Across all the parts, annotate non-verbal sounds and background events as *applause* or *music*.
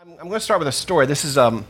I'm, I'm going to start with a story. This is, um,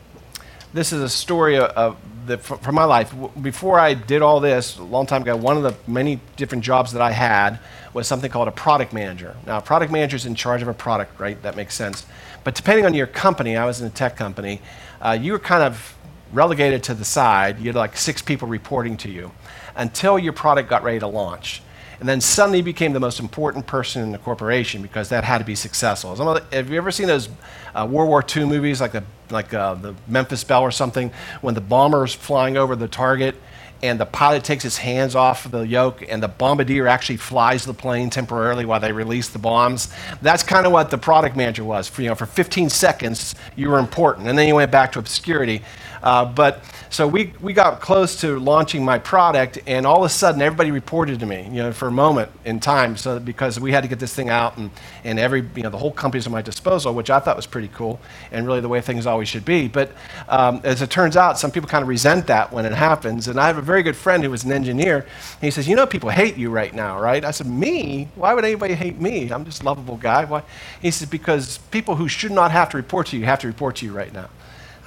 this is a story of, the, from my life. Before I did all this, a long time ago, one of the many different jobs that I had was something called a product manager. Now, a product manager is in charge of a product, right? That makes sense. But depending on your company, I was in a tech company, uh, you were kind of relegated to the side. You had like six people reporting to you until your product got ready to launch and then suddenly became the most important person in the corporation because that had to be successful. Have you ever seen those uh, World War II movies like, the, like uh, the Memphis Belle or something when the bomber's flying over the target and the pilot takes his hands off the yoke and the bombardier actually flies the plane temporarily while they release the bombs? That's kind of what the product manager was. For, you know, for 15 seconds you were important. And then you went back to obscurity uh, but so we, we got close to launching my product, and all of a sudden everybody reported to me, you know, for a moment in time, so because we had to get this thing out, and, and every, you know, the whole company's at my disposal, which I thought was pretty cool, and really the way things always should be. But um, as it turns out, some people kind of resent that when it happens. And I have a very good friend who was an engineer, and he says, "You know, people hate you right now, right?" I said, "Me? Why would anybody hate me? I'm just a lovable guy." Why? He says, "Because people who should not have to report to you have to report to you right now."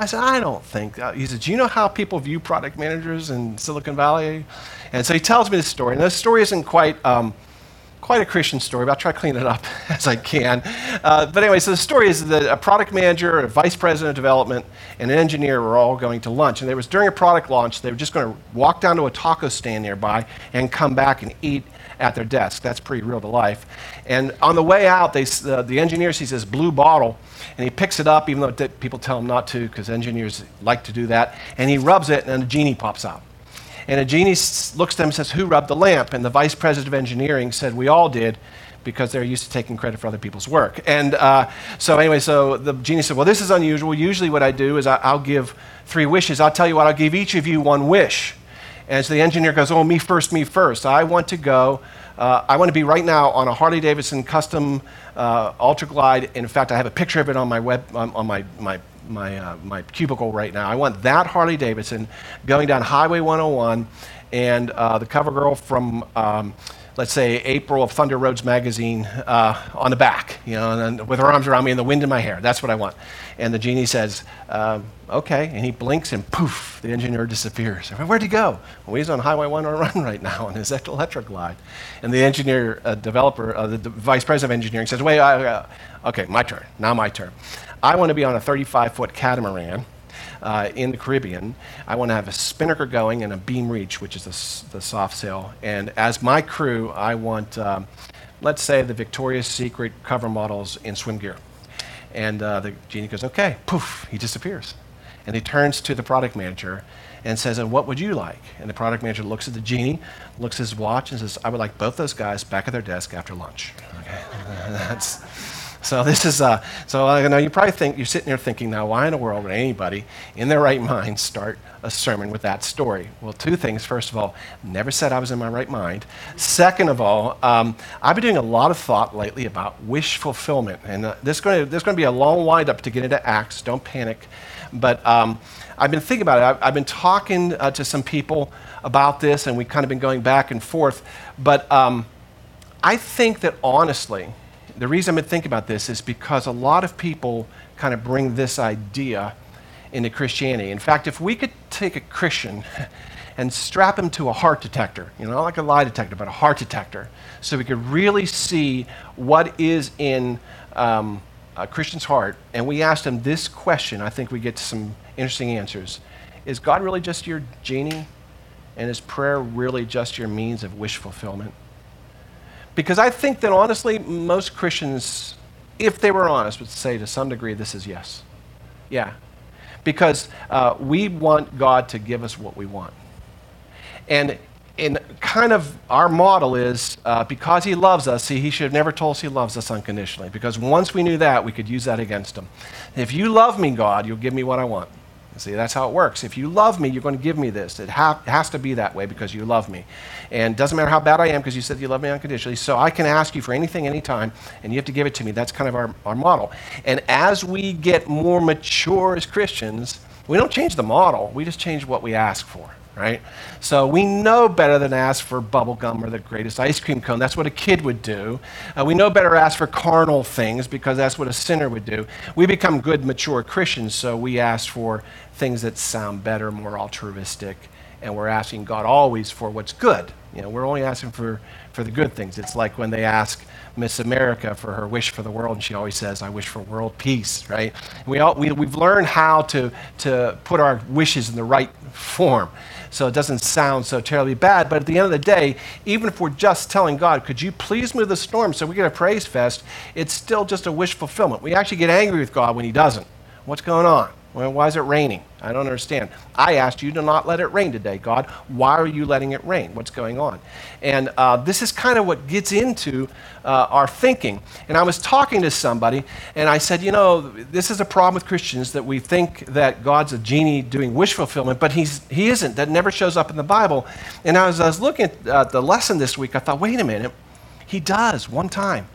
I said, I don't think. That. He said, Do you know how people view product managers in Silicon Valley? And so he tells me this story. And this story isn't quite, um, quite a Christian story, but I'll try to clean it up *laughs* as I can. Uh, but anyway, so the story is that a product manager, a vice president of development, and an engineer were all going to lunch. And it was during a product launch, they were just going to walk down to a taco stand nearby and come back and eat at their desk. That's pretty real to life. And on the way out, they, uh, the engineer sees this blue bottle, and he picks it up, even though people tell him not to, because engineers like to do that. And he rubs it, and a genie pops out. And a genie looks at them and says, Who rubbed the lamp? And the vice president of engineering said, We all did because they're used to taking credit for other people's work. And uh, so, anyway, so the genie said, Well, this is unusual. Usually, what I do is I, will give three wishes. I'll tell you what, I'll give each of you one wish. And so the engineer goes, Oh, me first, me first. I want to go uh, I want to be right now on a Harley Davidson custom uh, Ultra Glide. In fact, I have a picture of it on my web on, on my my my, uh, my cubicle right now. I want that Harley Davidson going down Highway 101, and uh, the cover girl from um, let's say April of Thunder Roads magazine uh, on the back, you know, and with her arms around me and the wind in my hair. That's what I want. And the genie says, uh, "Okay," and he blinks and poof, the engineer disappears. Where'd he go? Well, he's on Highway 101 *laughs* right now on his Electra Glide. And the engineer, uh, developer, uh, the, vice president of engineering says, "Wait, uh, okay, my turn. Now my turn. I want to be on a 35-foot catamaran." Uh, in the Caribbean. I want to have a spinnaker going and a beam reach, which is the, the soft sail. And as my crew, I want, um, let's say, the Victoria's Secret cover models in swim gear. And uh, the genie goes, okay, poof, he disappears. And he turns to the product manager and says, and what would you like? And the product manager looks at the genie, looks at his watch, and says, I would like both those guys back at their desk after lunch. Okay? *laughs* That's so *laughs* this is, uh, so I know you probably think, you're sitting there thinking, now why in the world would anybody in their right mind start a sermon with that story? Well, two things. First of all, never said I was in my right mind. Second of all, um, I've been doing a lot of thought lately about wish fulfillment. And uh, there's going to be a long windup to get into Acts. Don't panic. But um, I've been thinking about it. I've, I've been talking uh, to some people about this, and we've kind of been going back and forth. But um, I think that honestly, the reason been thinking about this is because a lot of people kind of bring this idea into Christianity. In fact, if we could take a Christian *laughs* and strap him to a heart detector, you know, not like a lie detector, but a heart detector, so we could really see what is in um, a Christian's heart, and we asked him this question, I think we get some interesting answers. Is God really just your genie? And is prayer really just your means of wish fulfillment? Because I think that honestly, most Christians, if they were honest, would say to some degree this is yes. Yeah. Because uh, we want God to give us what we want. And in kind of our model is uh, because he loves us, see, he should have never told us he loves us unconditionally. Because once we knew that, we could use that against him. If you love me, God, you'll give me what I want. See, that's how it works. If you love me, you're going to give me this. It, ha- has to be that way because you love me. And it doesn't matter how bad I am because you said you love me unconditionally. So I can ask you for anything, anytime, and you have to give it to me. That's kind of our, our model. And as we get more mature as Christians, we don't change the model, we just change what we ask for. Right? So we know better than ask for bubble gum or the greatest ice cream cone. That's what a kid would do. Uh, we know better ask for carnal things because that's what a sinner would do. We become good, mature Christians, so we ask for things that sound better, more altruistic, and we're asking God always for what's good. You know, we're only asking for, for the good things. It's like when they ask Miss America for her wish for the world, and she always says, I wish for world peace, right? We all, we, we've learned how to, to put our wishes in the right form so it doesn't sound so terribly bad. But at the end of the day, even if we're just telling God, could you please move the storm so we get a praise fest, it's still just a wish fulfillment. We actually get angry with God when He doesn't. What's going on? Well, why is it raining? I don't understand. I asked you to not let it rain today, God. Why are you letting it rain? What's going on? And uh, this is kind of what gets into uh, our thinking. And I was talking to somebody, and I said, you know, this is a problem with Christians that we think that God's a genie doing wish fulfillment, but he's, he isn't. That never shows up in the Bible. And as I was looking at uh, the lesson this week, I thought, wait a minute. He does one time.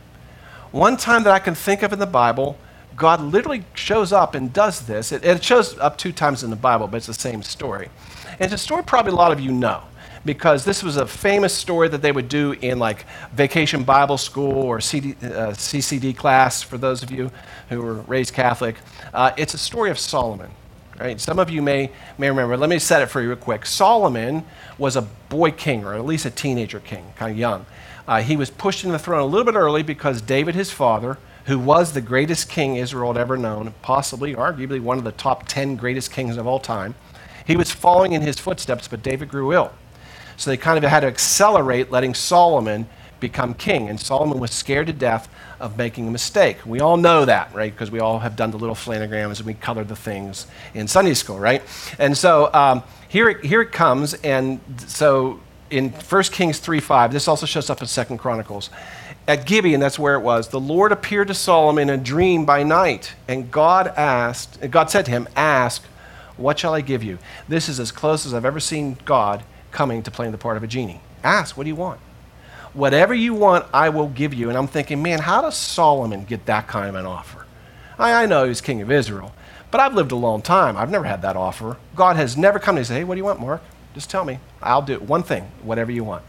One time that I can think of in the Bible God literally shows up and does this. It, it, shows up two times in the Bible, but it's the same story. And it's a story probably a lot of you know because this was a famous story that they would do in like vacation Bible school or CD, uh, CCD class for those of you who were raised Catholic. Uh, it's a story of Solomon. Right? Some of you may, may remember. Let me set it for you real quick. Solomon was a boy king, or at least a teenager king, kind of young. Uh, he was pushed into the throne a little bit early because David, his father, who was the greatest king Israel had ever known, possibly, arguably, one of the top 10 greatest kings of all time. He was following in his footsteps, but David grew ill. So they kind of had to accelerate letting Solomon become king. And Solomon was scared to death of making a mistake. We all know that, right? Because we all have done the little flannograms and we colored the things in Sunday school, right? And so um, here, here it comes. And so in 1 Kings 3 5, this also shows up in 2 Chronicles at Gibeon, that's where it was, the Lord appeared to Solomon in a dream by night, and God asked, God said to him, Ask, what shall I give you? This is as close as I've ever seen God coming to playing the part of a genie. Ask, what do you want? Whatever you want, I will give you. And I'm thinking, man, how does Solomon get that kind of an offer? I, I know he's king of Israel, but I've lived a long time. I've never had that offer. God has never come to me and say, hey, what do you want, Mark? Just tell me. I'll do it. one thing, whatever you want.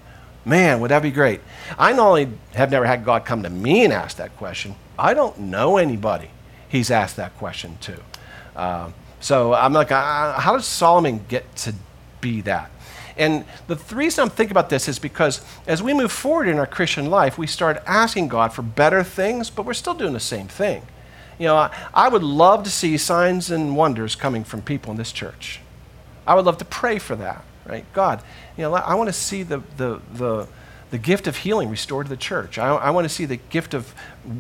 Man, would that be great? I not only have never had God come to me and ask that question, I don't know anybody he's asked that question to. Uh, so I'm like, uh, how does Solomon get to be that? And the reason I'm thinking about this is because as we move forward in our Christian life, we start asking God for better things, but we're still doing the same thing. You know, I, I would love to see signs and wonders coming from people in this church. I would love to pray for that right? God, you know, I want to see the, the, the, the gift of healing restored to the church. I, I want to see the gift of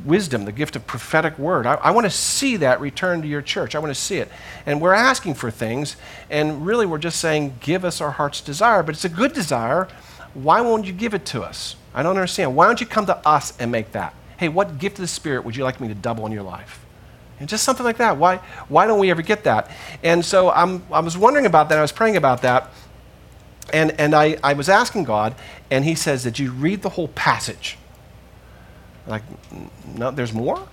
wisdom, the gift of prophetic word. I, I want to see that return to your church. I want to see it. And we're asking for things, and really we're just saying, give us our heart's desire. But it's a good desire. Why won't you give it to us? I don't understand. Why don't you come to us and make that? Hey, what gift of the Spirit would you like me to double in your life? And just something like that. Why, why don't we ever get that? And so I'm, I was wondering about that. I was praying about that. And, and I, I was asking God, and He says, Did you read the whole passage? Like, no, there's more?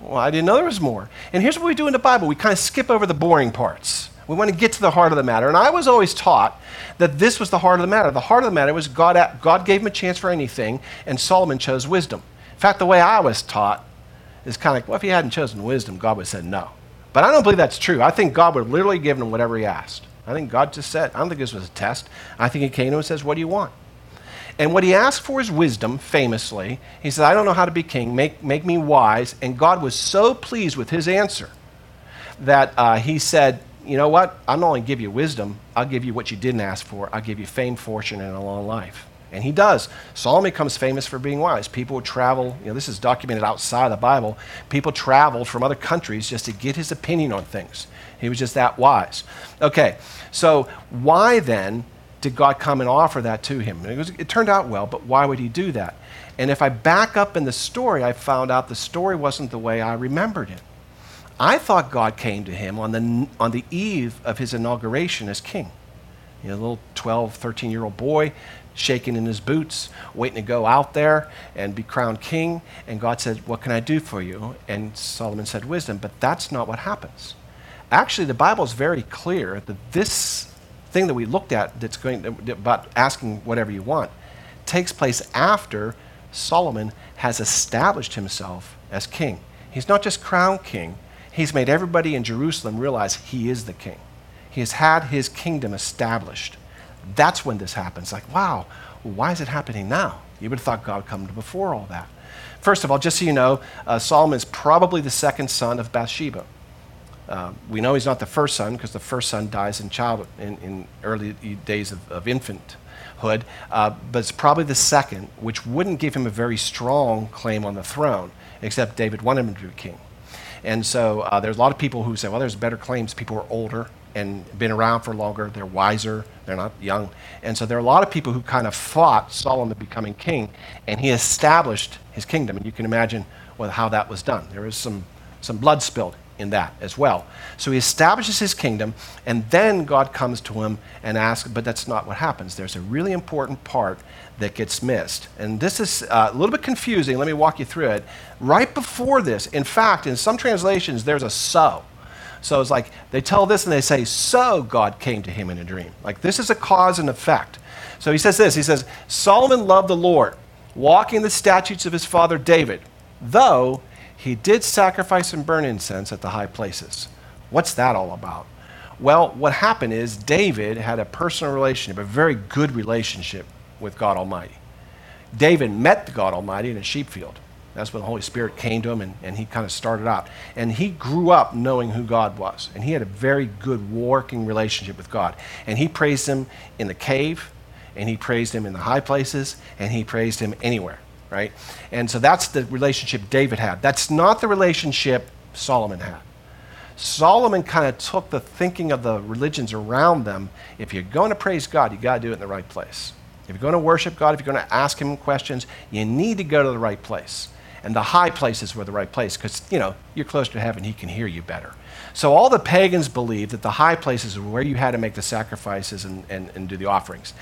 Well, I didn't know there was more. And here's what we do in the Bible we kind of skip over the boring parts. We want to get to the heart of the matter. And I was always taught that this was the heart of the matter. The heart of the matter was God, God gave him a chance for anything, and Solomon chose wisdom. In fact, the way I was taught is kind of like, well, if he hadn't chosen wisdom, God would have said no. But I don't believe that's true. I think God would have literally given him whatever he asked. I think God just said, I don't think this was a test. I think he came to him and says, What do you want? And what he asked for is wisdom, famously. He said, I don't know how to be king. Make, make me wise. And God was so pleased with his answer that uh, he said, You know what? I'll not only give you wisdom, I'll give you what you didn't ask for. I'll give you fame, fortune, and a long life. And he does. Solomon becomes famous for being wise. People would travel, you know, this is documented outside the Bible. People traveled from other countries just to get his opinion on things. He was just that wise. Okay, so why then did God come and offer that to him? It, was, it turned out well, but why would he do that? And if I back up in the story, I found out the story wasn't the way I remembered it. I thought God came to him on the, on the eve of his inauguration as king. You know, a little 12, 13 year old boy shaking in his boots, waiting to go out there and be crowned king. And God said, What can I do for you? And Solomon said, Wisdom. But that's not what happens. Actually, the Bible is very clear that this thing that we looked at that's going about asking whatever you want takes place after Solomon has established himself as king. He's not just crowned king, he's made everybody in Jerusalem realize he is the king. He has had his kingdom established. That's when this happens. Like, wow, why is it happening now? You would have thought God come before all that. First of all, just so you know, uh, Solomon is probably the second son of Bathsheba. Uh, we know he's not the first son because the first son dies in child in, in early days of, of infanthood, uh, but it's probably the second, which wouldn't give him a very strong claim on the throne, except David wanted him to be king. And so uh, there's a lot of people who say, well, there's better claims. People are older and been around for longer. They're wiser. They're not young. And so there are a lot of people who kind of fought Solomon becoming king, and he established his kingdom. And you can imagine well, how that was done. There was some, some blood spilled in that as well. So he establishes his kingdom, and then God comes to him and asks, but that's not what happens. There's a really important part that gets missed. And this is uh, a little bit confusing. Let me walk you through it. Right before this, in fact, in some translations, there's a so. So it's like they tell this and they say, So God came to him in a dream. Like this is a cause and effect. So he says this He says, Solomon loved the Lord, walking the statutes of his father David, though he did sacrifice and burn incense at the high places. What's that all about? Well, what happened is David had a personal relationship, a very good relationship with God Almighty. David met the God Almighty in a sheep field. That's when the Holy Spirit came to him and, and he kind of started out. And he grew up knowing who God was. And he had a very good working relationship with God. And he praised him in the cave, and he praised him in the high places, and he praised him anywhere, right? And so that's the relationship David had. That's not the relationship Solomon had. Solomon kind of took the thinking of the religions around them. If you're going to praise God, you got to do it in the right place. If you're going to worship God, if you're going to ask Him questions, you need to go to the right place. And the high places were the right place because, you know, you're closer to heaven, he can hear you better. So all the pagans believed that the high places were where you had to make the sacrifices and, and, and do the offerings.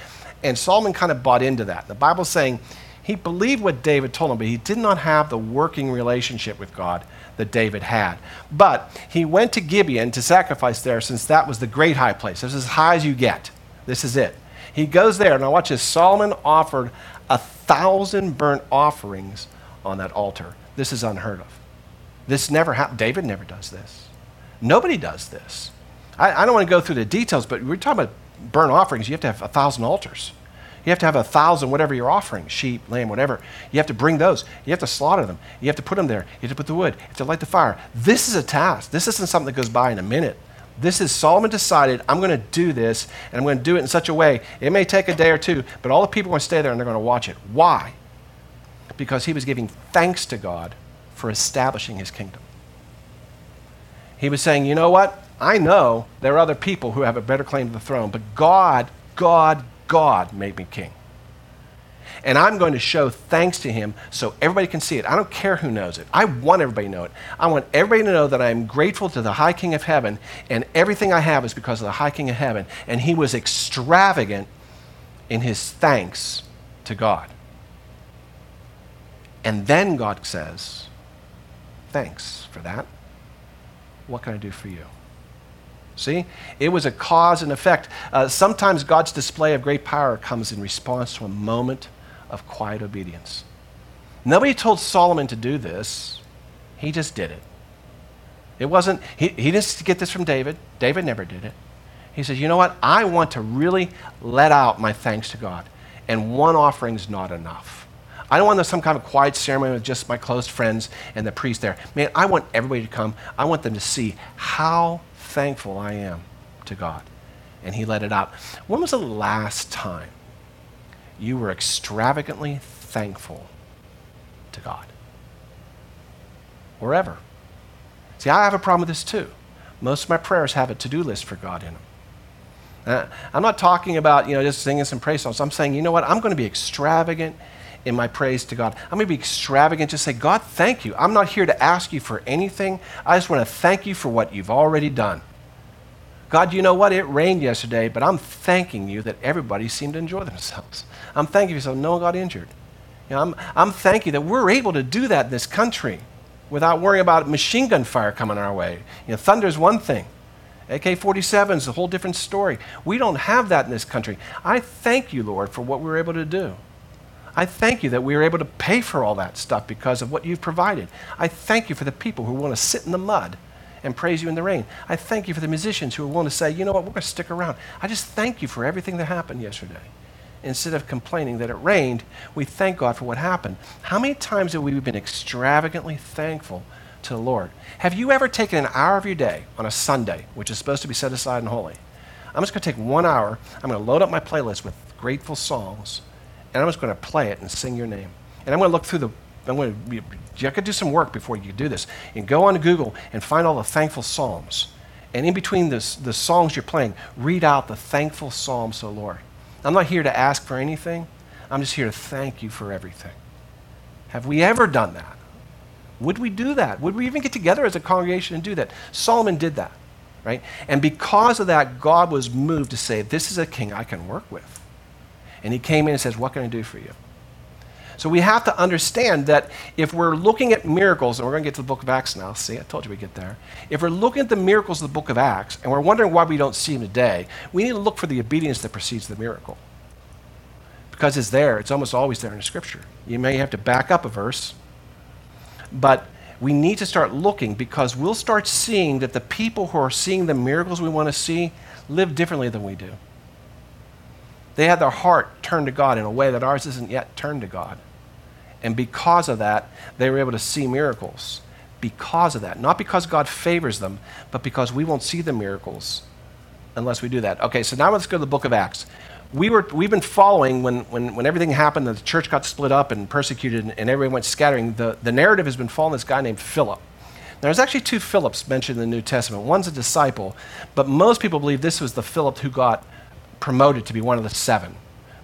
And Solomon kind of bought into that. The Bible's saying he believed what David told him, but he did not have the working relationship with God that David had. But he went to Gibeon to sacrifice there since that was the great high place. This is as high as you get. This is it. He goes there. and Now watch this. Solomon offered a thousand burnt offerings on that altar. This is unheard of. This never happened. David never does this. Nobody does this. I, I don't want to go through the details, but we're talking about burnt offerings. You have to have a thousand altars. You have to have a thousand, whatever you're offering, sheep, lamb, whatever. You have to bring those. You have to slaughter them. You have to put them there. You have to put the wood. You have to light the fire. This is a task. This isn't something that goes by in a minute. This is Solomon decided, I'm going to do this, and I'm going to do it in such a way. It may take a day or two, but all the people are going to stay there and they're going to watch it. Why? Because he was giving thanks to God for establishing his kingdom. He was saying, you know what? I know there are other people who have a better claim to the throne, but God, God, God made me king. And I'm going to show thanks to him so everybody can see it. I don't care who knows it. I want everybody to know it. I want everybody to know that I am grateful to the high king of heaven, and everything I have is because of the high king of heaven. And he was extravagant in his thanks to God. And then God says, Thanks for that. What can I do for you? See? It was a cause and effect. Uh, sometimes God's display of great power comes in response to a moment of quiet obedience. Nobody told Solomon to do this, he just did it. It wasn't, he, he didn't get this from David. David never did it. He said, You know what? I want to really let out my thanks to God, and one offering's not enough. I don't want some kind of quiet ceremony with just my close friends and the priest there. Man, I want everybody to come. I want them to see how thankful I am to God. And he let it out. When was the last time you were extravagantly thankful to God? Or ever? See, I have a problem with this too. Most of my prayers have a to do list for God in them. Uh, I'm not talking about, you know, just singing some praise songs. I'm saying, you know what? I'm going to be extravagant in my praise to God. I'm going to be extravagant, just say, God, thank you. I'm not here to ask you for anything. I just want to thank you for what you've already done. God, you know what? It rained yesterday, but I'm thanking you that everybody seemed to enjoy themselves. I'm thanking you so no one got injured. You know, I'm, I'm thanking you that we're able to do that in this country without worrying about machine gun fire coming our way. You know, thunder is one thing. AK 47 is a whole different story. We don't have that in this country. I thank you, Lord, for what we were able to do. I thank you that we were able to pay for all that stuff because of what you've provided. I thank you for the people who want to sit in the mud and praise you in the rain. I thank you for the musicians who are willing to say, you know what, we're going to stick around. I just thank you for everything that happened yesterday. Instead of complaining that it rained, we thank God for what happened. How many times have we been extravagantly thankful to the Lord? Have you ever taken an hour of your day on a Sunday, which is supposed to be set aside and holy? I'm just going to take one hour. I'm going to load up my playlist with grateful songs and I'm just going to play it and sing your name. And I'm going to look through the, I'm going to, you to do some work before you do this. And go on Google and find all the thankful psalms. And in between this, the songs you're playing, read out the thankful psalms the Lord. I'm not here to ask for anything. I'm just here to thank you for everything. Have we ever done that? Would we do that? Would we even get together as a congregation and do that? Solomon did that, right? And because of that, God was moved to say, This is a king I can work with. And he came in and says, What can I do for you? So we have to understand that if we're looking at miracles, and we're going to get to the book of Acts now, see, I told you we'd get there. If we're looking at the miracles of the book of Acts, and we're wondering why we don't see them today, we need to look for the obedience that precedes the miracle. Because it's there, it's almost always there in the scripture. You may have to back up a verse, but we need to start looking because we'll start seeing that the people who are seeing the miracles we want to see live differently than we do. They had their heart turned to God in a way that ours isn't yet turned to God. And because of that, they were able to see miracles. Because of that. Not because God favors them, but because we won't see the miracles unless we do that. Okay, so now let's go to the book of Acts. We were, we've been following when, when, when everything happened, the church got split up and persecuted, and, and everyone went scattering. The, the narrative has been following this guy named Philip. Now, there's actually two Philips mentioned in the New Testament. One's a disciple, but most people believe this was the Philip who got promoted to be one of the seven.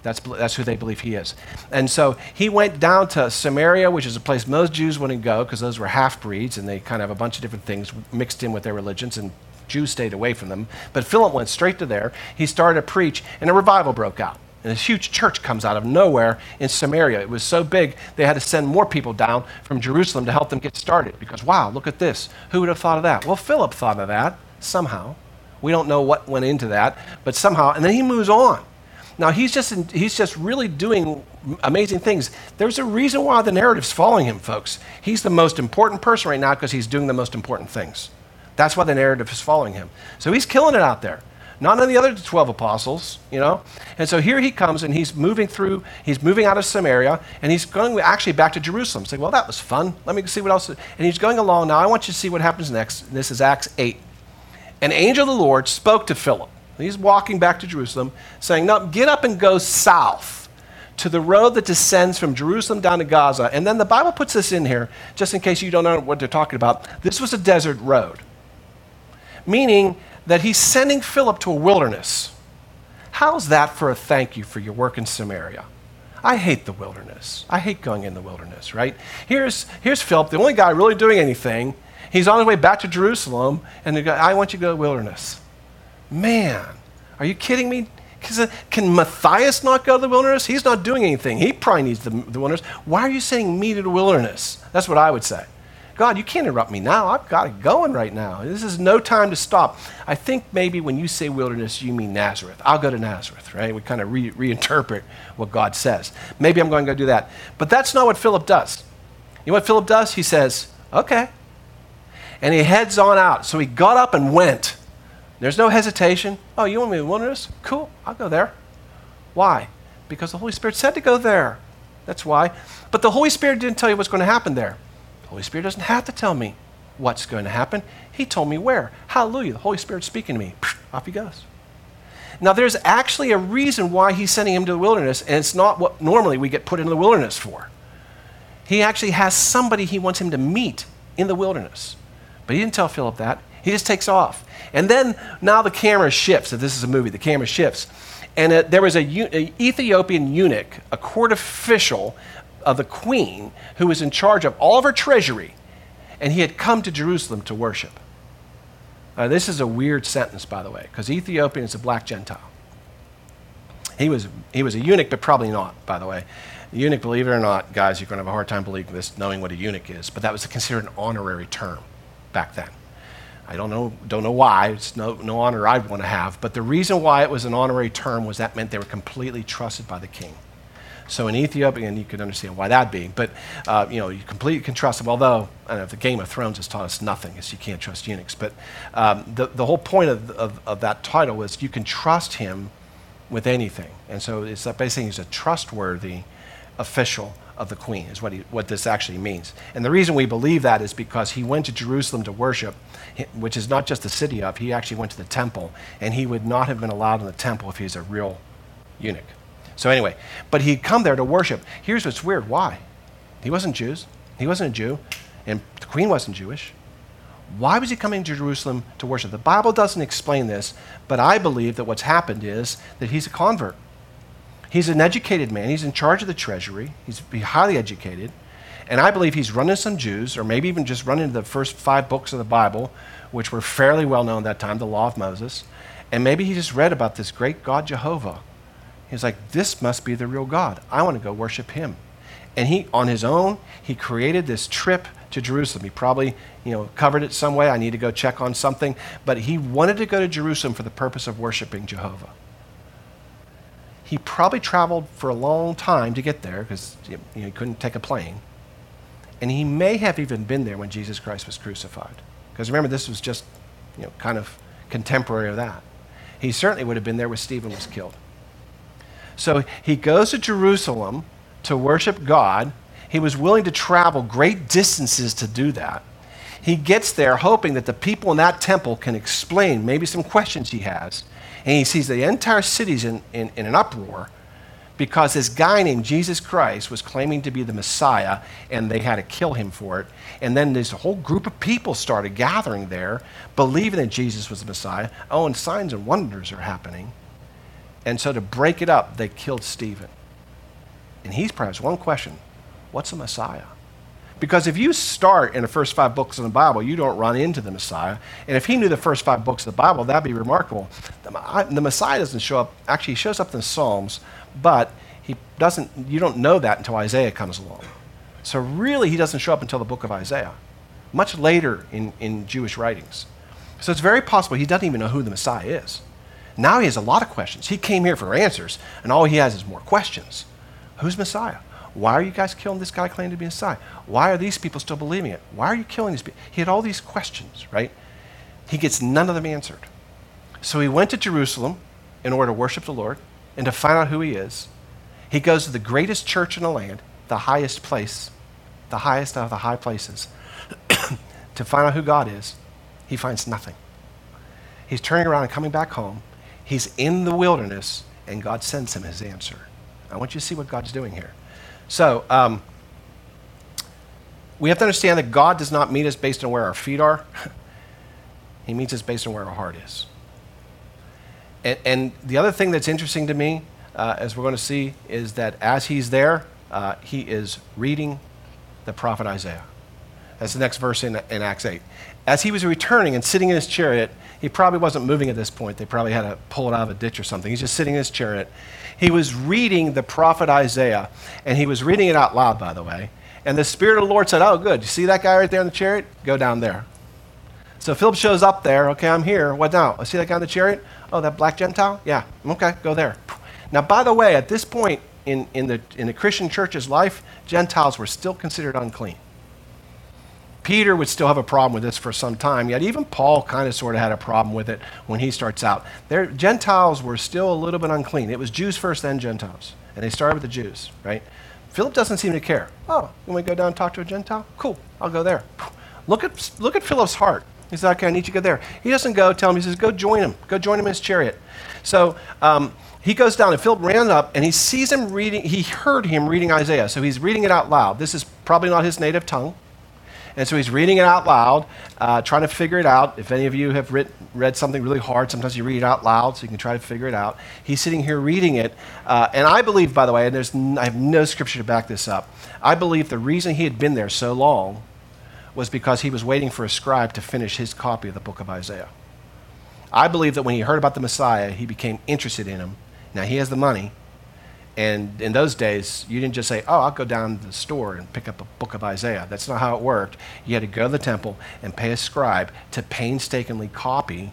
That's, that's who they believe he is. And so he went down to Samaria, which is a place most Jews wouldn't go because those were half breeds and they kind of have a bunch of different things mixed in with their religions, and Jews stayed away from them. But Philip went straight to there. He started to preach, and a revival broke out. And this huge church comes out of nowhere in Samaria. It was so big, they had to send more people down from Jerusalem to help them get started because, wow, look at this. Who would have thought of that? Well, Philip thought of that somehow. We don't know what went into that, but somehow, and then he moves on. Now he's just in, he's just really doing amazing things. There's a reason why the narrative's following him, folks. He's the most important person right now because he's doing the most important things. That's why the narrative is following him. So he's killing it out there. Not on the other 12 apostles, you know? And so here he comes and he's moving through, he's moving out of Samaria and he's going actually back to Jerusalem. Saying, well, that was fun. Let me see what else. And he's going along. Now I want you to see what happens next. This is Acts 8 an angel of the Lord spoke to Philip. He's walking back to Jerusalem, saying, No, get up and go south to the road that descends from Jerusalem down to Gaza. And then the Bible puts this in here, just in case you don't know what they're talking about. This was a desert road, meaning that he's sending Philip to a wilderness. How's that for a thank you for your work in Samaria? I hate the wilderness. I hate going in the wilderness, right? Here's, here's Philip, the only guy really doing anything He's on his way back to Jerusalem, and the guy, I want you to go to the wilderness. Man, are you kidding me? Can Matthias not go to the wilderness? He's not doing anything. He probably needs the, the wilderness. Why are you saying me to the wilderness? That's what I would say. God, you can't interrupt me now. I've got it going right now. This is no time to stop. I think maybe when you say wilderness, you mean Nazareth. I'll go to Nazareth, right? We kind of re- reinterpret what God says. Maybe I'm going to go do that. But that's not what Philip does. You know what Philip does? He says, okay, and he heads on out. So he got up and went. There's no hesitation. Oh, you want me to the wilderness? Cool, I'll go there. Why? Because the Holy Spirit said to go there. That's why. But the Holy Spirit didn't tell you what's going to happen there. The Holy Spirit doesn't have to tell me what's going to happen. He told me where. Hallelujah. The Holy Spirit's speaking to me. Off he goes. Now, there's actually a reason why he's sending him to the wilderness, and it's not what normally we get put in the wilderness for. He actually has somebody he wants him to meet in the wilderness. But he didn't tell Philip that. He just takes off. And then now the camera shifts. If this is a movie, the camera shifts. And uh, there was a, a Ethiopian eunuch, a court official of the queen, who was in charge of all of her treasury. And he had come to Jerusalem to worship. Uh, this is a weird sentence, by the way, because Ethiopian is a black Gentile. He was, he was a eunuch, but probably not, by the way. A eunuch, believe it or not, guys, you're going to have a hard time believing this, knowing what a eunuch is, but that was considered an honorary term back then. I don't know, don't know why. It's no, no honor I'd want to have. But the reason why it was an honorary term was that meant they were completely trusted by the king. So in Ethiopia, and you can understand why that'd be, but uh, you know, you completely can trust them. Although, I know, the Game of Thrones has taught us nothing, is you can't trust eunuchs. But um, the, the whole point of, of, of, that title was you can trust him with anything. And so it's basically he's a trustworthy official of the queen, is what, he, what this actually means. And the reason we believe that is because he went to Jerusalem to worship, which is not just the city of, he actually went to the temple, and he would not have been allowed in the temple if he was a real eunuch. So, anyway, but he'd come there to worship. Here's what's weird why? He wasn't Jews, he wasn't a Jew, and the queen wasn't Jewish. Why was he coming to Jerusalem to worship? The Bible doesn't explain this, but I believe that what's happened is that he's a convert. He's an educated man. He's in charge of the treasury. He's highly educated. And I believe he's running some Jews, or maybe even just running the first five books of the Bible, which were fairly well known at that time, the Law of Moses. And maybe he just read about this great God Jehovah. He's like, this must be the real God. I want to go worship him. And he, on his own, he created this trip to Jerusalem. He probably, you know, covered it some way. I need to go check on something. But he wanted to go to Jerusalem for the purpose of worshiping Jehovah he probably traveled for a long time to get there because you know, he couldn't take a plane. And he may have even been there when Jesus Christ was crucified. Because remember, this was just you know, kind of contemporary of that. He certainly would have been there when Stephen was killed. So he goes to Jerusalem to worship God. He was willing to travel great distances to do that. He gets there hoping that the people in that temple can explain maybe some questions he has and he sees the entire city's in, in, in an uproar because this guy named Jesus Christ was claiming to be the Messiah and they had to kill him for it. And then this whole group of people started gathering there, believing that Jesus was the Messiah. Oh, and signs and wonders are happening. And so to break it up, they killed Stephen. And he's perhaps one question what's a Messiah? Because if you start in the first five books of the Bible, you don't run into the Messiah. And if he knew the first five books of the Bible, that'd be remarkable. The, the Messiah doesn't show up, actually, he shows up in the Psalms, but he doesn't, you don't know that until Isaiah comes along. So really, he doesn't show up until the book of Isaiah, much later in, in Jewish writings. So it's very possible he doesn't even know who the Messiah is. Now he has a lot of questions. He came here for answers, and all he has is more questions. Who's Messiah? Why are you guys killing this guy claiming to be Messiah? Why are these people still believing it? Why are you killing these people? He had all these questions, right? He gets none of them answered. So he went to Jerusalem in order to worship the Lord and to find out who he is. He goes to the greatest church in the land, the highest place, the highest of the high places, *coughs* to find out who God is. He finds nothing. He's turning around and coming back home. He's in the wilderness, and God sends him his answer. I want you to see what God's doing here. So, um, we have to understand that God does not meet us based on where our feet are, *laughs* He meets us based on where our heart is. And, and the other thing that's interesting to me, uh, as we're going to see, is that as He's there, uh, He is reading the prophet Isaiah. That's the next verse in, in Acts 8. As he was returning and sitting in his chariot, he probably wasn't moving at this point. They probably had to pull it out of a ditch or something. He's just sitting in his chariot. He was reading the prophet Isaiah, and he was reading it out loud, by the way. And the Spirit of the Lord said, Oh, good. You see that guy right there in the chariot? Go down there. So Philip shows up there. Okay, I'm here. What now? I see that guy in the chariot? Oh, that black Gentile? Yeah. Okay, go there. Now, by the way, at this point in, in, the, in the Christian church's life, Gentiles were still considered unclean. Peter would still have a problem with this for some time, yet even Paul kind of sort of had a problem with it when he starts out. Their, Gentiles were still a little bit unclean. It was Jews first, then Gentiles. And they started with the Jews, right? Philip doesn't seem to care. Oh, you want to go down and talk to a Gentile? Cool, I'll go there. Look at, look at Philip's heart. He said, okay, I need you to go there. He doesn't go tell him, he says, go join him. Go join him in his chariot. So um, he goes down, and Philip ran up, and he sees him reading, he heard him reading Isaiah. So he's reading it out loud. This is probably not his native tongue. And so he's reading it out loud, uh, trying to figure it out. If any of you have writ- read something really hard, sometimes you read it out loud so you can try to figure it out. He's sitting here reading it. Uh, and I believe, by the way, and there's n- I have no scripture to back this up, I believe the reason he had been there so long was because he was waiting for a scribe to finish his copy of the book of Isaiah. I believe that when he heard about the Messiah, he became interested in him. Now he has the money, And in those days, you didn't just say, Oh, I'll go down to the store and pick up a book of Isaiah. That's not how it worked. You had to go to the temple and pay a scribe to painstakingly copy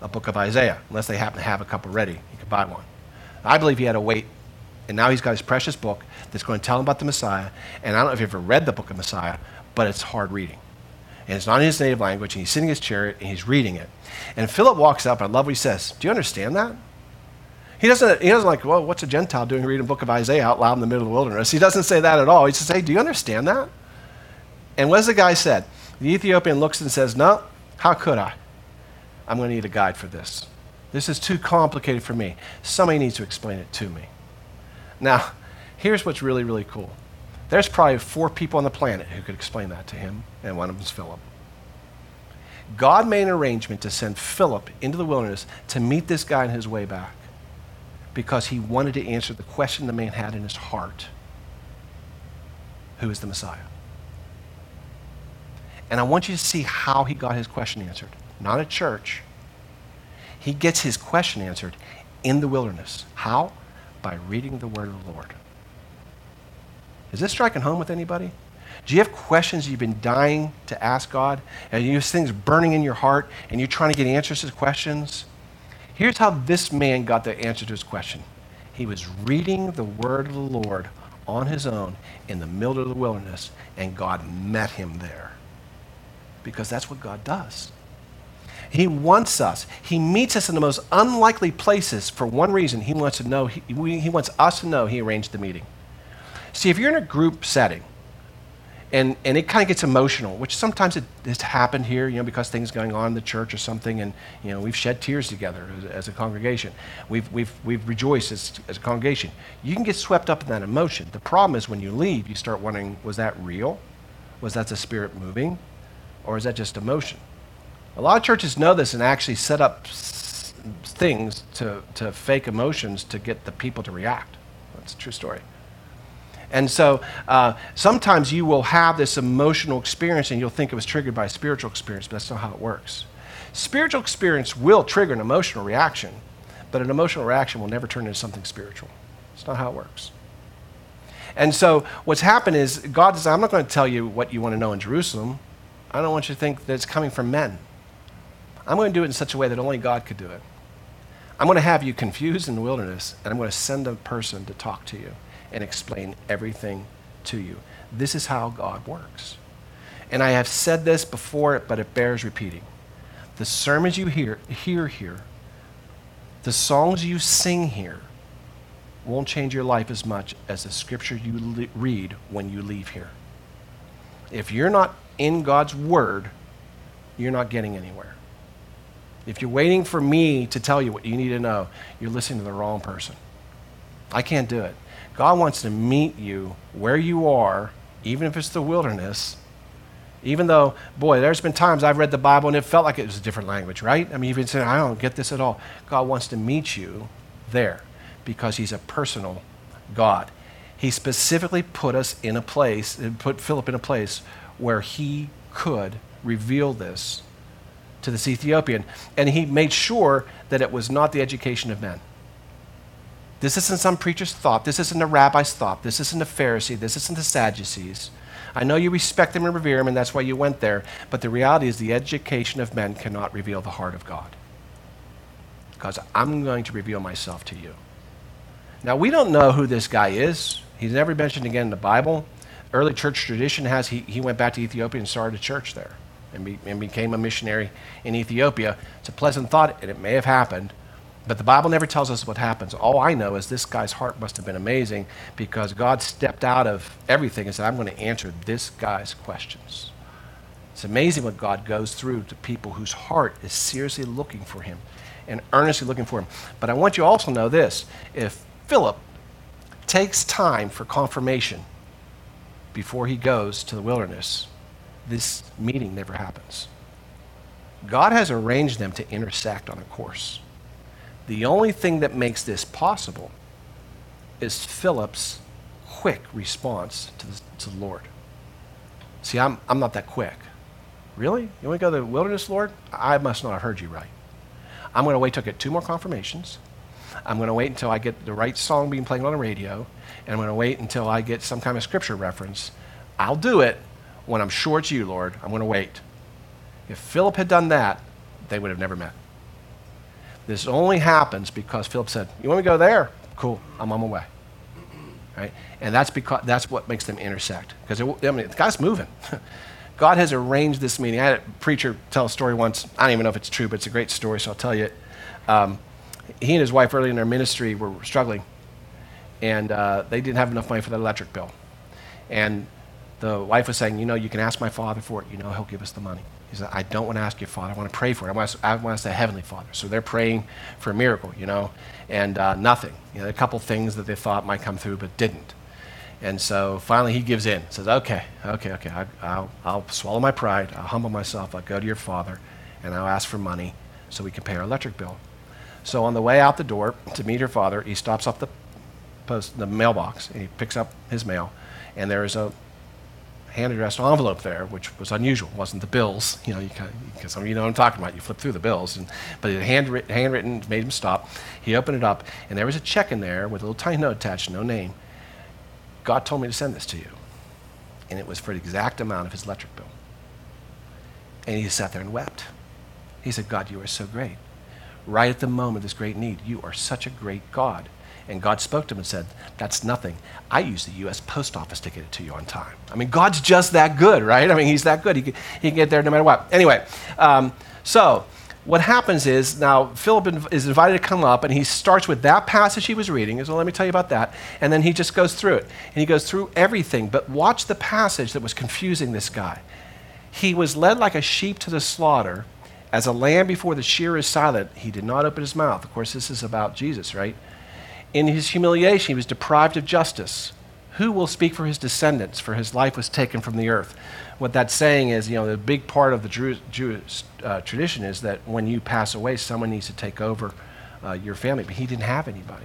a book of Isaiah, unless they happen to have a couple ready. You could buy one. I believe he had to wait. And now he's got his precious book that's going to tell him about the Messiah. And I don't know if you've ever read the book of Messiah, but it's hard reading. And it's not in his native language, and he's sitting in his chariot and he's reading it. And Philip walks up, I love what he says. Do you understand that? He doesn't, he doesn't like, well, what's a Gentile doing reading book of Isaiah out loud in the middle of the wilderness? He doesn't say that at all. He says, hey, do you understand that? And what does the guy said? The Ethiopian looks and says, no, how could I? I'm going to need a guide for this. This is too complicated for me. Somebody needs to explain it to me. Now, here's what's really, really cool. There's probably four people on the planet who could explain that to him, and one of them is Philip. God made an arrangement to send Philip into the wilderness to meet this guy on his way back because he wanted to answer the question the man had in his heart Who is the Messiah? And I want you to see how he got his question answered. Not at church. He gets his question answered in the wilderness. How? By reading the word of the Lord. Is this striking home with anybody? Do you have questions you've been dying to ask God? And you have things burning in your heart and you're trying to get answers to questions? Here's how this man got the answer to his question he was reading the word of the Lord on his own in the middle of the wilderness, and God met him there. Because that's what God does. He wants us. He meets us in the most unlikely places for one reason. He wants to know. He, he wants us to know he arranged the meeting. See, if you're in a group setting, and, and it kind of gets emotional, which sometimes it has happened here, you know, because things going on in the church or something, and you know, we've shed tears together as, as a congregation. We've, we've, we've rejoiced as, as a congregation. You can get swept up in that emotion. The problem is when you leave, you start wondering, was that real? Was that the Spirit moving? Or is that just emotion? A lot of churches know this and actually set up s- things to, to fake emotions to get the people to react. That's a true story. And so uh, sometimes you will have this emotional experience and you'll think it was triggered by a spiritual experience, but that's not how it works. Spiritual experience will trigger an emotional reaction, but an emotional reaction will never turn into something spiritual. It's not how it works. And so what's happened is God says, I'm not going to tell you what you want to know in Jerusalem. I don't want you to think that it's coming from men. I'm going to do it in such a way that only God could do it. I'm going to have you confused in the wilderness, and I'm going to send a person to talk to you and explain everything to you. This is how God works. And I have said this before, but it bears repeating. The sermons you hear, hear here, the songs you sing here, won't change your life as much as the scripture you le- read when you leave here. If you're not in God's word, you're not getting anywhere. If you're waiting for me to tell you what you need to know, you're listening to the wrong person. I can't do it. God wants to meet you where you are, even if it's the wilderness. Even though, boy, there's been times I've read the Bible and it felt like it was a different language, right? I mean, you've been saying, I don't get this at all. God wants to meet you there because He's a personal God. He specifically put us in a place, uh, put Philip in a place where he could reveal this to this Ethiopian. And he made sure that it was not the education of men. This isn't some preacher's thought. This isn't a rabbi's thought. This isn't a Pharisee. This isn't the Sadducees. I know you respect them and revere them, and that's why you went there. But the reality is, the education of men cannot reveal the heart of God. Because I'm going to reveal myself to you. Now, we don't know who this guy is. He's never mentioned again in the Bible. Early church tradition has he, he went back to Ethiopia and started a church there and, be, and became a missionary in Ethiopia. It's a pleasant thought, and it may have happened. But the Bible never tells us what happens. All I know is this guy's heart must have been amazing because God stepped out of everything and said, I'm going to answer this guy's questions. It's amazing what God goes through to people whose heart is seriously looking for him and earnestly looking for him. But I want you also to know this if Philip takes time for confirmation before he goes to the wilderness, this meeting never happens. God has arranged them to intersect on a course. The only thing that makes this possible is Philip's quick response to the, to the Lord. See, I'm, I'm not that quick. Really? You want to go to the wilderness, Lord? I must not have heard you right. I'm going to wait till I get two more confirmations. I'm going to wait until I get the right song being played on the radio, and I'm going to wait until I get some kind of scripture reference. I'll do it when I'm sure it's you, Lord. I'm going to wait. If Philip had done that, they would have never met. This only happens because Philip said, You want me to go there? Cool, I'm on my way. Right? And that's because that's what makes them intersect. Because I mean, guy's moving. *laughs* God has arranged this meeting. I had a preacher tell a story once. I don't even know if it's true, but it's a great story, so I'll tell you it. Um, he and his wife early in their ministry were struggling, and uh, they didn't have enough money for the electric bill. And the wife was saying, You know, you can ask my father for it. You know, he'll give us the money. He said, I don't want to ask your father. I want to pray for it. I want to, I want to the Heavenly Father. So they're praying for a miracle, you know, and uh, nothing. You know, a couple things that they thought might come through but didn't. And so finally he gives in, says, Okay, okay, okay, I, will I'll swallow my pride. I'll humble myself. I'll go to your father and I'll ask for money so we can pay our electric bill. So on the way out the door to meet her father, he stops off the, post, the mailbox and he picks up his mail. And there is a hand addressed envelope there, which was unusual. It wasn't the bills. You know, of, some of you know what I'm talking about. You flip through the bills, and, but it handwritten, handwritten made him stop. He opened it up, and there was a check in there with a little tiny note attached, no name. God told me to send this to you, and it was for the exact amount of his electric bill. And he sat there and wept. He said, God, you are so great. Right at the moment of this great need, you are such a great God. And God spoke to him and said, That's nothing. I use the U.S. Post Office to get it to you on time. I mean, God's just that good, right? I mean, He's that good. He can, he can get there no matter what. Anyway, um, so what happens is now Philip is invited to come up and he starts with that passage he was reading. So let me tell you about that. And then he just goes through it. And he goes through everything. But watch the passage that was confusing this guy. He was led like a sheep to the slaughter. As a lamb before the shearer is silent, he did not open his mouth. Of course, this is about Jesus, right? In his humiliation, he was deprived of justice. Who will speak for his descendants? For his life was taken from the earth. What that's saying is, you know, the big part of the Jew, Jewish uh, tradition is that when you pass away, someone needs to take over uh, your family. But he didn't have anybody.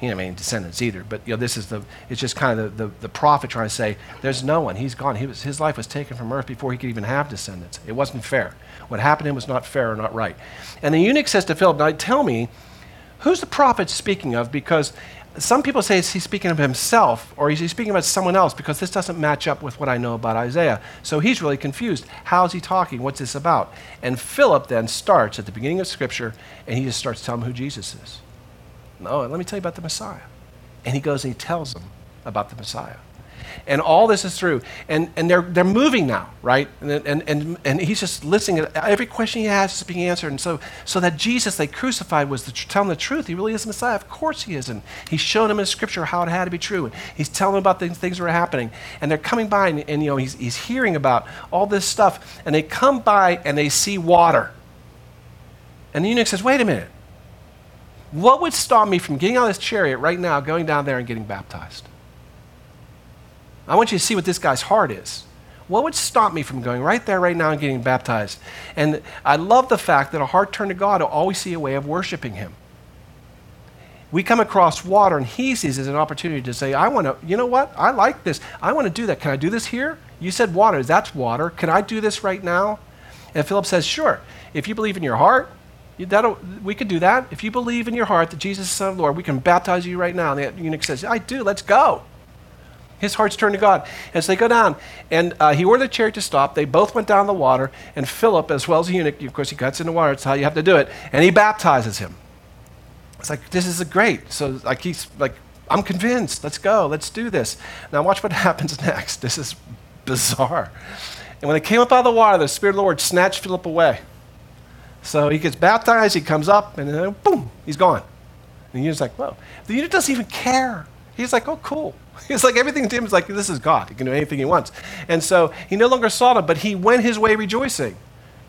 He didn't have any descendants either. But you know, this is the. It's just kind of the, the, the prophet trying to say, "There's no one. He's gone. He was, his life was taken from earth before he could even have descendants. It wasn't fair. What happened to him was not fair or not right." And the eunuch says to Philip, "Now tell me." Who's the prophet speaking of? Because some people say he's speaking of himself or he's speaking about someone else because this doesn't match up with what I know about Isaiah. So he's really confused. How's he talking? What's this about? And Philip then starts at the beginning of Scripture and he just starts telling him who Jesus is. Oh, no, let me tell you about the Messiah. And he goes and he tells them about the Messiah and all this is through. And, and they're, they're moving now, right? And, and, and, and he's just listening. Every question he has is being answered. And so, so that Jesus they crucified was the, telling the truth. He really is the Messiah. Of course he is. And he's showing him in Scripture how it had to be true. And he's telling them about the things that are happening. And they're coming by, and, and you know, he's, he's hearing about all this stuff. And they come by and they see water. And the eunuch says, wait a minute. What would stop me from getting out of this chariot right now, going down there and getting baptized? I want you to see what this guy's heart is. What would stop me from going right there, right now, and getting baptized? And I love the fact that a heart turned to God will always see a way of worshiping Him. We come across water, and He sees it as an opportunity to say, I want to, you know what? I like this. I want to do that. Can I do this here? You said water. That's water. Can I do this right now? And Philip says, Sure. If you believe in your heart, we could do that. If you believe in your heart that Jesus is the Son of the Lord, we can baptize you right now. And the eunuch says, I do. Let's go. His heart's turned to God. As they go down, and uh, he ordered the chariot to stop. They both went down the water, and Philip, as well as the eunuch, of course, he cuts in the water. It's how you have to do it. And he baptizes him. It's like, this is great. So, like, he's like, I'm convinced. Let's go. Let's do this. Now, watch what *laughs* happens next. This is bizarre. And when they came up out of the water, the Spirit of the Lord snatched Philip away. So he gets baptized, he comes up, and then boom, he's gone. And eunuch's like, whoa. The eunuch doesn't even care. He's like, oh, cool. *laughs* It's like everything to him is like, this is God. He can do anything he wants. And so he no longer saw them, but he went his way rejoicing.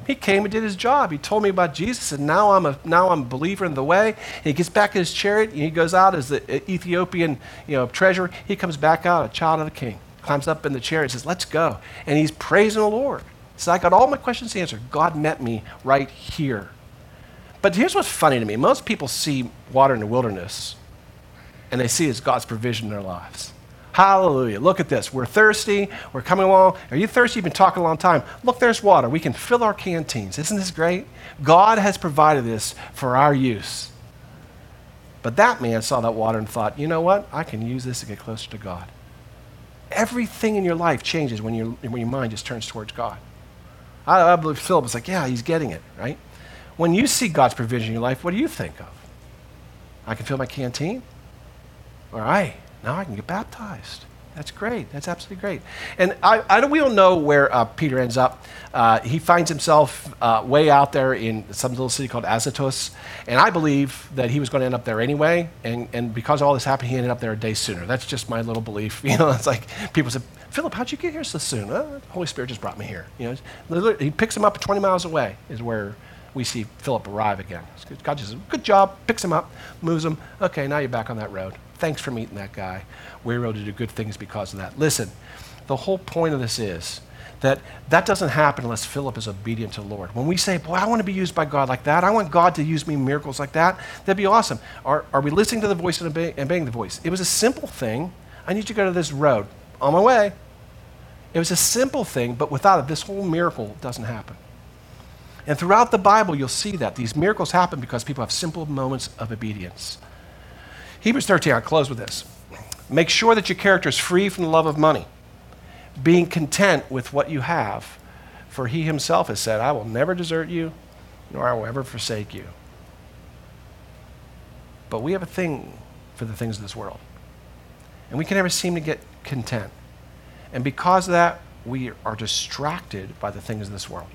He came and did his job. He told me about Jesus, and now I'm a now I'm a believer in the way. And he gets back in his chariot, and he goes out as the uh, Ethiopian, you know, treasurer. He comes back out, a child of the king, climbs up in the chariot, and says, "Let's go." And he's praising the Lord. So I got all my questions answered. God met me right here. But here's what's funny to me: most people see water in the wilderness, and they see as God's provision in their lives. Hallelujah. Look at this. We're thirsty. We're coming along. Are you thirsty? You've been talking a long time. Look, there's water. We can fill our canteens. Isn't this great? God has provided this for our use. But that man saw that water and thought, you know what? I can use this to get closer to God. Everything in your life changes when, you when your mind just turns towards God. I, I believe Philip was like, yeah, he's getting it, right? When you see God's provision in your life, what do you think of? I can fill my canteen? All right, now I can get baptized. That's great. That's absolutely great. And I, I we don't know where uh, Peter ends up. Uh, he finds himself uh, way out there in some little city called Azotus. And I believe that he was going to end up there anyway. And, and because all this happened, he ended up there a day sooner. That's just my little belief. *laughs* You know, it's like people say, Philip, how'd you get here so soon? the Holy Spirit just brought me here. You know, he picks him up 20 miles away, is where we see Philip arrive again. God just, good job, picks him up, moves him. Okay, now you're back on that road. Thanks for meeting that guy. We're able to do good things because of that. Listen, the whole point of this is that that doesn't happen unless Philip is obedient to the Lord. When we say, Boy, I want to be used by God like that, I want God to use me in miracles like that, that'd be awesome. Are, are we listening to the voice and obeying, obeying the voice? It was a simple thing. I need to go to this road. On my way. It was a simple thing, but without it, this whole miracle doesn't happen. And throughout the Bible, you'll see that these miracles happen because people have simple moments of obedience. Hebrews 13, I'll close with this. Make sure that your character is free from the love of money, being content with what you have. For he himself has said, I will never desert you, nor I will ever forsake you. But we have a thing for the things of this world. And we can never seem to get content. And because of that, we are distracted by the things of this world.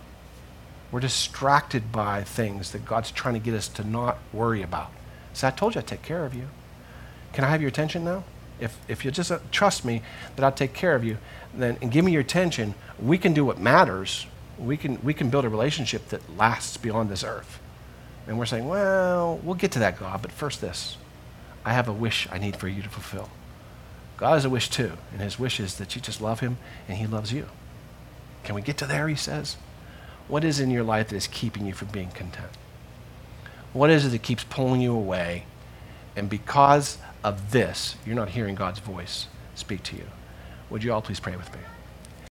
We're distracted by things that God's trying to get us to not worry about. So I told you I'd take care of you. Can I have your attention now? If, if you just uh, trust me that I'll take care of you, then and give me your attention, we can do what matters. We can, we can build a relationship that lasts beyond this earth. And we're saying, well, we'll get to that, God, but first this. I have a wish I need for you to fulfill. God has a wish too, and his wish is that you just love him and he loves you. Can we get to there, he says? What is in your life that is keeping you from being content? What is it that keeps pulling you away? And because of this, you're not hearing God's voice speak to you. Would you all please pray with me?